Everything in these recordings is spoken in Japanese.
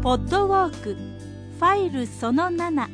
ポッドウォークファイルその7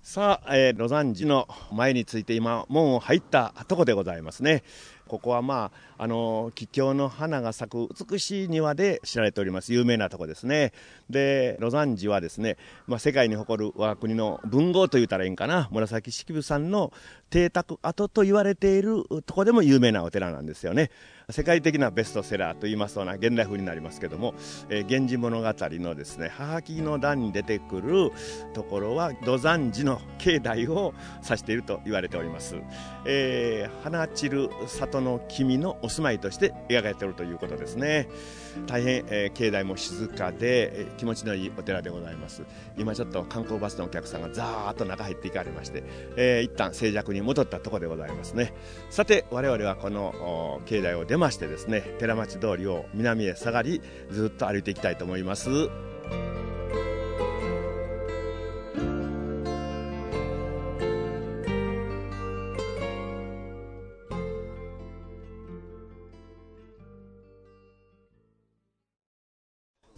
さあ、えー、ロザンジの前について今門を入ったとこでございますね。ここはまあ、あの、桔梗の花が咲く美しい庭で知られております。有名なとこですね。で、ロザンジはですね、まあ、世界に誇る我が国の文豪と言ったらいいんかな、紫式部さんの邸宅跡と言われているとこでも有名なお寺なんですよね。世界的なベストセラーと言いますような現代風になりますけども「えー、源氏物語」のですね母木の段に出てくるところは土山寺の境内を指していると言われております、えー、花散る里の君のお住まいとして描かれているということですね。大変、えー、境内も静かで、えー、気持ちのいいお寺でございます。今ちょっと観光バスのお客さんがザーッと中入っていかれまして、えー、一旦静寂に戻ったところでございますね。さて我々はこの境内を出ましてですね寺町通りを南へ下がりずっと歩いていきたいと思います。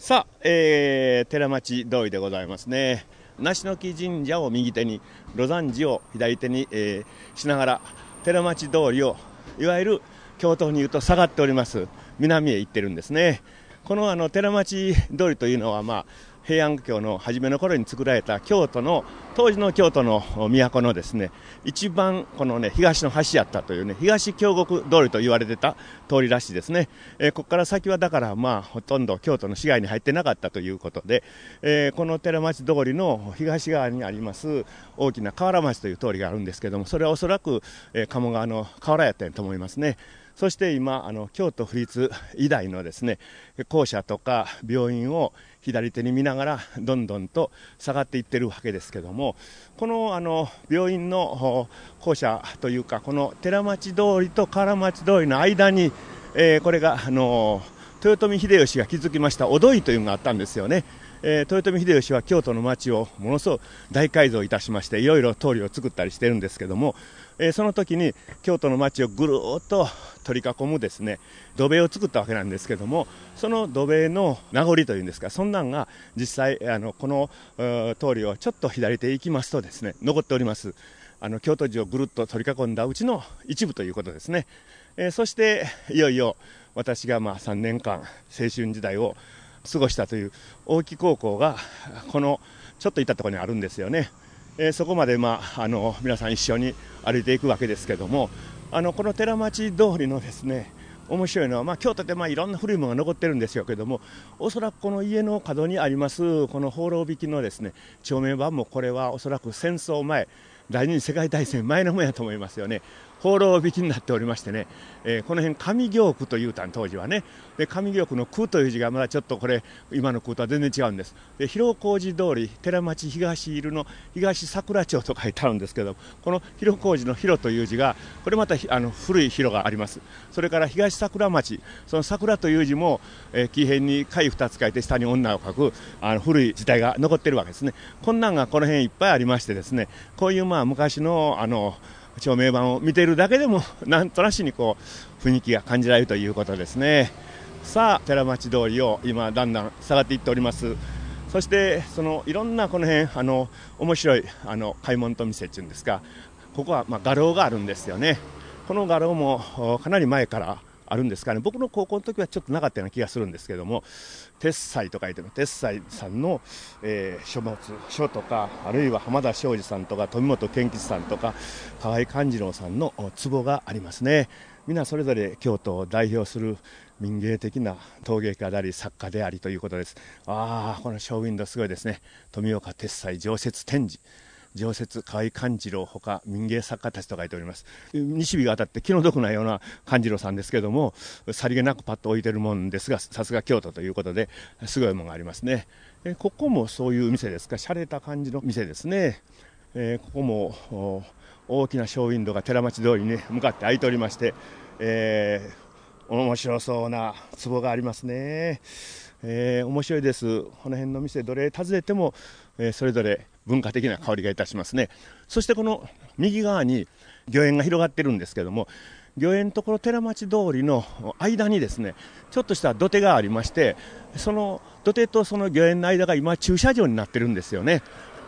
さあ、えー、寺町通りでございますね。梨の木神社を右手に露山寺を左手に、えー、しながら寺町通りをいわゆる京都に言うと下がっております南へ行ってるんですね。このあの寺町通りというのは、まあ、平安京の初めの頃に作られた京都の当時の京都の都のですね一番このね東の端やったというね東京国通りと言われてた通りらしいですね、えー、ここから先はだからまあほとんど京都の市街に入ってなかったということで、えー、この寺町通りの東側にあります大きな河原町という通りがあるんですけどもそれはおそらく、えー、鴨川の河原やったと思いますね。そして今、あの京都府立医大のですね校舎とか病院を左手に見ながらどんどんと下がっていってるわけですけどもこのあの病院の校舎というかこの寺町通りと唐町通りの間に、えー、これがあの豊臣秀吉が築きましたおどいというのがあったんですよね。えー、豊臣秀吉は京都の町をものすごく大改造いたしましていろいろ通りを作ったりしてるんですけども、えー、その時に京都の町をぐるっと取り囲むですね土塀を作ったわけなんですけどもその土塀の名残というんですかそんなんが実際あのこの通りをちょっと左手行きますとですね残っております。あの京都寺をぐるっと取り囲んだうちの一部ということですね、えー、そしていよいよ私がまあ3年間青春時代を過ごしたという大木高校がこのちょっといったところにあるんですよね、えー、そこまで、まあ、あの皆さん一緒に歩いていくわけですけどもあのこの寺町通りのですね面白いのは、まあ、京都ってまあいろんな古いものが残ってるんですよけどもおそらくこの家の角にありますこの放浪引きのですね帳面版もこれはおそらく戦争前第二次世界大戦前のもんやと思いますよね。放浪引きになっておりましてね、えー、この辺上行区というたん当時はねで上行区の区という字がまだちょっとこれ今の区とは全然違うんです。で広小路通り寺町東入の東桜町と書いてあるんですけどこの広小路の広という字がこれまたあの古い広があります。それから東桜町その桜という字も、えー、木片に貝2つ書いて下に女を書くあの古い時代が残ってるわけですね。こんなんがこの辺いっぱいありましてですねこういうまあ昔のあの照明板を見ているだけでも なんとなしにこう雰囲気が感じられるということですね。さあ寺町通りを今だんだん下がっていっております。そしてそのいろんなこの辺あの面白いあの買い物と店っていうんですかここはまあ画廊があるんですよね。この画廊もかなり前からあるんですかね。僕の高校の時はちょっとなかったような気がするんですけども鉄斎と書いてる鉄斎さんの、えー、書物書とかあるいは浜田庄司さんとか富本健吉さんとか河合勘次郎さんの壺がありますね。皆それぞれ京都を代表する民芸的な陶芸家であり作家でありということです。ああこのショーウィンドすごいですね。富岡鉄斎常設展示。常設河合勘次郎ほか民芸作家たちと書いております。西日が当たって気の毒なような勘次郎さんですけどもさりげなくパッと置いてるもんですがさすが京都ということですごいものがありますね。えここもそういう店ですか？洒落た感じの店ですね、えー、ここも大きなショーウィンドウが寺町通りに向かって開いておりまして、えー、面白そうな壺がありますね、えー、面白いです。この辺の店どれ訪ねても、えー、それぞれ文化的な香りがいたしますねそしてこの右側に御苑が広がってるんですけども御苑ところ寺町通りの間にですね、ちょっとした土手がありまして、その土手とその御苑の間が今駐車場になってるんですよね。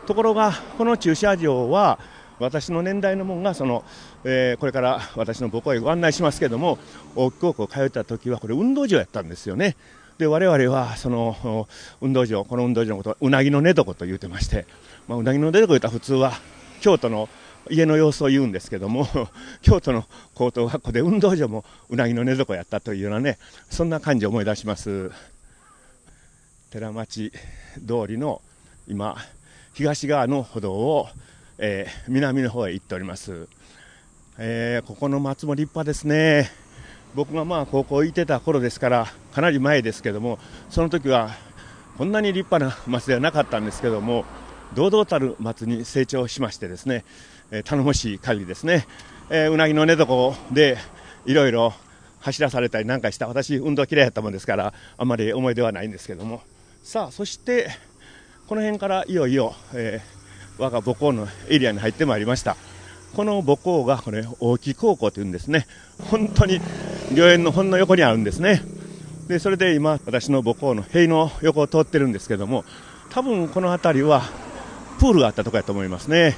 ところが、この駐車場は、私の年代のもんがその、えー、これから私の母校へご案内しますけども大木高校通った時はこれ運動場やったんですよねで我々はその運動場この運動場のことはうなぎの寝床と言うてまして、まあ、うなぎの寝床言ったら普通は京都の家の様子を言うんですけども 京都の高等学校で運動場もうなぎの寝床やったというようなねそんな感じを思い出します。寺町通りの今東側の歩道を、えー、南の方へ行っております、えー、ここの松も立派ですね。僕がまあ高校行ってた頃ですからかなり前ですけどもその時はこんなに立派な松ではなかったんですけども堂々たる松に成長しましてですね、え、頼もしい限りですね、え、うなぎの寝床でいろいろ走らされたりなんかした私運動嫌いだったもんですからあんまり思い出はないんですけども。さあそしてこの辺からいよいよ、えー、我が母校のエリアに入ってまいりました。この母校がこれ大木高校というんですね。本当に御苑のほんの横にあるんですね。で、それで今、私の母校の塀の横を通ってるんですけども、多分この辺りはプールがあったところやと思いますね。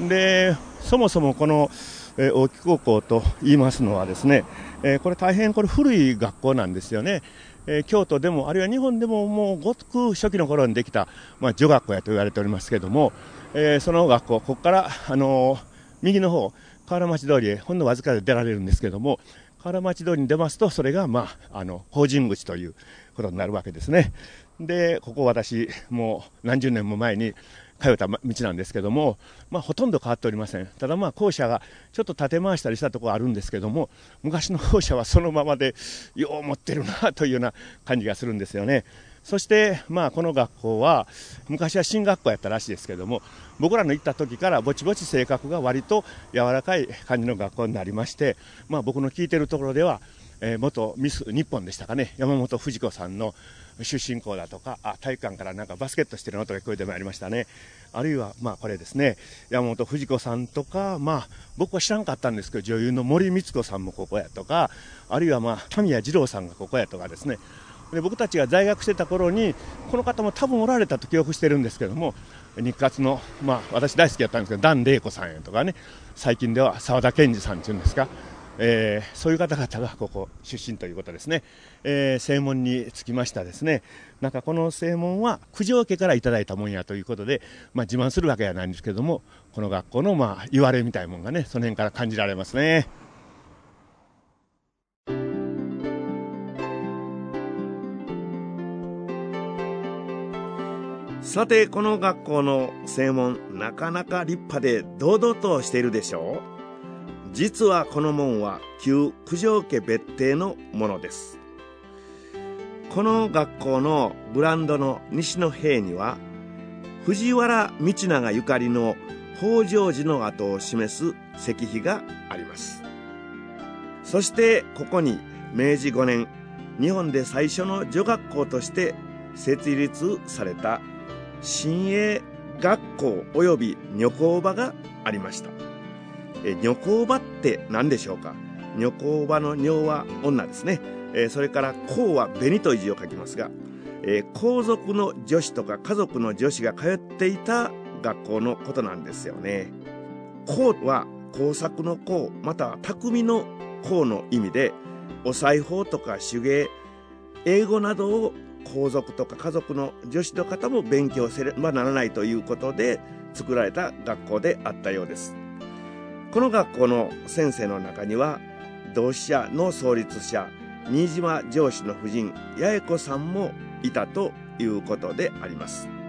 で、そもそもこの、えー、大木高校と言いますのはですね、えー、これ大変これ古い学校なんですよね。えー、京都でも、あるいは日本でももうごく初期の頃にできた、まあ、女学校やと言われておりますけども、えー、その学校、ここから、あのー、右の方、河原町通りへほんのわずかで出られるんですけども、河原町通りに出ますと、それが、まあ、あの、法人口ということになるわけですね。で、ここ私、もう何十年も前に通った道なんですけども、まあ、ほとんど変わっておりません。ただまあ、校舎がちょっと建て回したりしたところあるんですけども、昔の校舎はそのままで、よう持ってるなというような感じがするんですよね。そして、まあ、この学校は、昔は進学校やったらしいですけども、僕らの行った時からぼちぼち性格が割と柔らかい感じの学校になりまして、まあ、僕の聞いてるところでは、えー、元ミス日本でしたかね、山本藤子さんの出身校だとか、あ体育館からなんかバスケットしてるのとか聞こえてまいりましたね。あるいは、まあこれですね、山本藤子さんとか、まあ僕は知らんかったんですけど、女優の森光子さんもここやとか、あるいはまあ神谷二郎さんがここやとかですね、で僕たちが在学してた頃にこの方も多分おられたと記憶してるんですけども日活の、まあ、私大好きやったんですけど段玲子さんやとかね。最近では澤田健二さんっていうんですか、えー、そういう方々がここ出身ということですね、えー、正門につきましたですね。なんかこの正門は九条家からいただいたもんやということで、まあ、自慢するわけやないんですけどもこの学校のまあ言われみたいもんがねその辺から感じられますね。さて、この学校の正門、なかなか立派で堂々としているでしょう。実はこの門は旧九条家別邸のものです。この学校のブランドの西の塀には、藤原道長ゆかりの北条寺の跡を示す石碑があります。そしてここに明治5年、日本で最初の女学校として設立された新鋭学校及び女工場がありました。え女工場って何でしょうか？女工場の女は女ですね。えそれから公は紅という字を書きますが、え皇族の女子とか家族の女子が通っていた学校のことなんですよね。公は工作の工、または匠の工の意味で、お裁縫とか手芸、英語などを皇族とか家族の女子の方も勉強せねばならないということで作られた学校であったようです。この学校の先生の中には同志社の創立者新島上司の夫人八重子さんもいたということであります。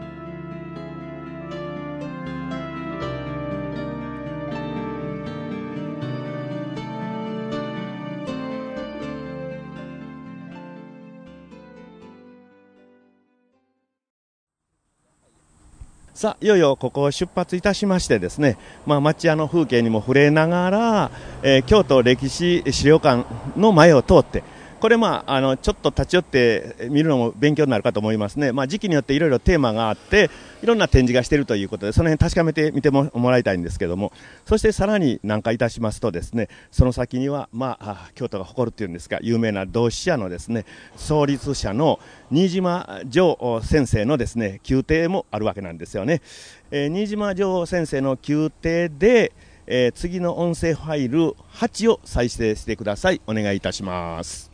さあ、いよいよここを出発いたしましてですね、まあ、町屋の風景にも触れながら、えー、京都歴史資料館の前を通って、これ、まあ、あのちょっと立ち寄って見るのも勉強になるかと思いますね、まあ、時期によっていろいろテーマがあって、いろんな展示がしているということで、その辺確かめてみてもらいたいんですけども、そしてさらに南下いたしますと、ですねその先には、まあ、京都が誇るというんですか、有名な同志社のですね創立者の新島城先生のですね宮廷もあるわけなんですよね。えー、新島城先生の宮廷で、えー、次の音声ファイル8を再生してください。お願いいたします。